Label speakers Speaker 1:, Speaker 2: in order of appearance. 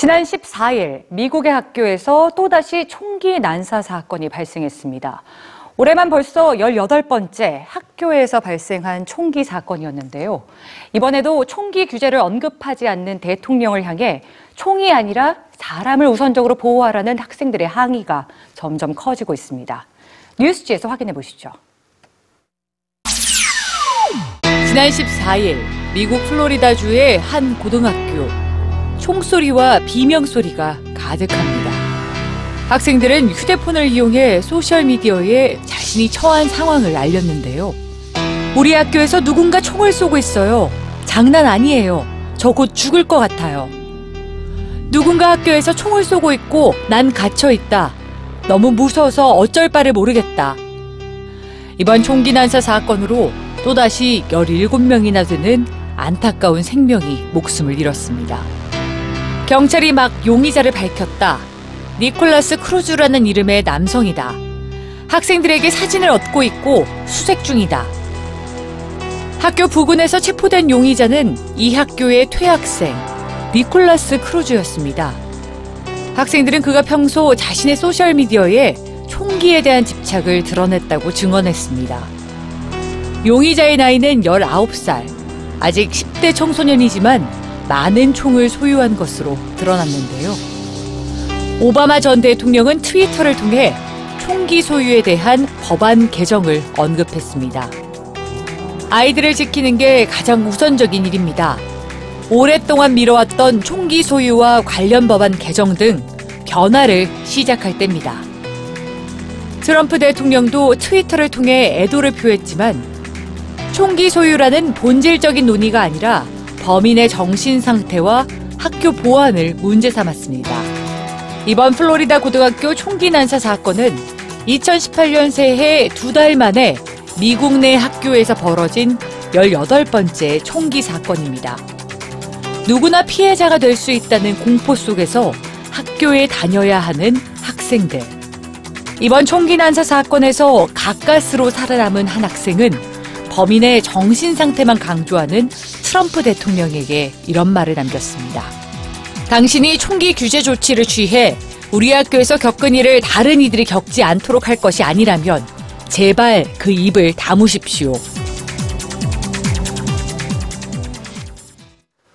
Speaker 1: 지난 14일 미국의 학교에서 또다시 총기 난사 사건이 발생했습니다. 올해만 벌써 18번째 학교에서 발생한 총기 사건이었는데요. 이번에도 총기 규제를 언급하지 않는 대통령을 향해 총이 아니라 사람을 우선적으로 보호하라는 학생들의 항의가 점점 커지고 있습니다. 뉴스지에서 확인해 보시죠. 지난 14일 미국 플로리다주의 한 고등학교 총소리와 비명소리가 가득합니다. 학생들은 휴대폰을 이용해 소셜미디어에 자신이 처한 상황을 알렸는데요. 우리 학교에서 누군가 총을 쏘고 있어요. 장난 아니에요. 저 곧 죽을 것 같아요. 누군가 학교에서 총을 쏘고 있고 난 갇혀 있다. 너무 무서워서 어쩔 바를 모르겠다. 이번 총기 난사 사건으로 또다시 17명이나 되는 안타까운 생명이 목숨을 잃었습니다. 경찰이 막 용의자를 밝혔다. 니콜라스 크루즈라는 이름의 남성이다. 학생들에게 사진을 얻고 있고 수색 중이다. 학교 부근에서 체포된 용의자는 이 학교의 퇴학생 니콜라스 크루즈였습니다. 학생들은 그가 평소 자신의 소셜미디어에 총기에 대한 집착을 드러냈다고 증언했습니다. 용의자의 나이는 19살. 아직 10대 청소년이지만 많은 총을 소유한 것으로 드러났는데요. 오바마 전 대통령은 트위터를 통해 총기 소유에 대한 법안 개정을 언급했습니다. 아이들을 지키는 게 가장 우선적인 일입니다. 오랫동안 미뤄왔던 총기 소유와 관련 법안 개정 등 변화를 시작할 때입니다. 트럼프 대통령도 트위터를 통해 애도를 표했지만 총기 소유라는 본질적인 논의가 아니라 범인의 정신 상태와 학교 보안을 문제 삼았습니다. 이번 플로리다 고등학교 총기 난사 사건은 2018년 새해 두 달 만에 미국 내 학교에서 벌어진 18번째 총기 사건입니다. 누구나 피해자가 될 수 있다는 공포 속에서 학교에 다녀야 하는 학생들. 이번 총기 난사 사건에서 가까스로 살아남은 한 학생은 범인의 정신 상태만 강조하는 트럼프 대통령에게 이런 말을 남겼습니다. 당신이 총기 규제 조치를 취해 우리 학교에서 겪은 일을 다른 이들이 겪지 않도록 할 것이 아니라면 제발 그 입을 다무십시오.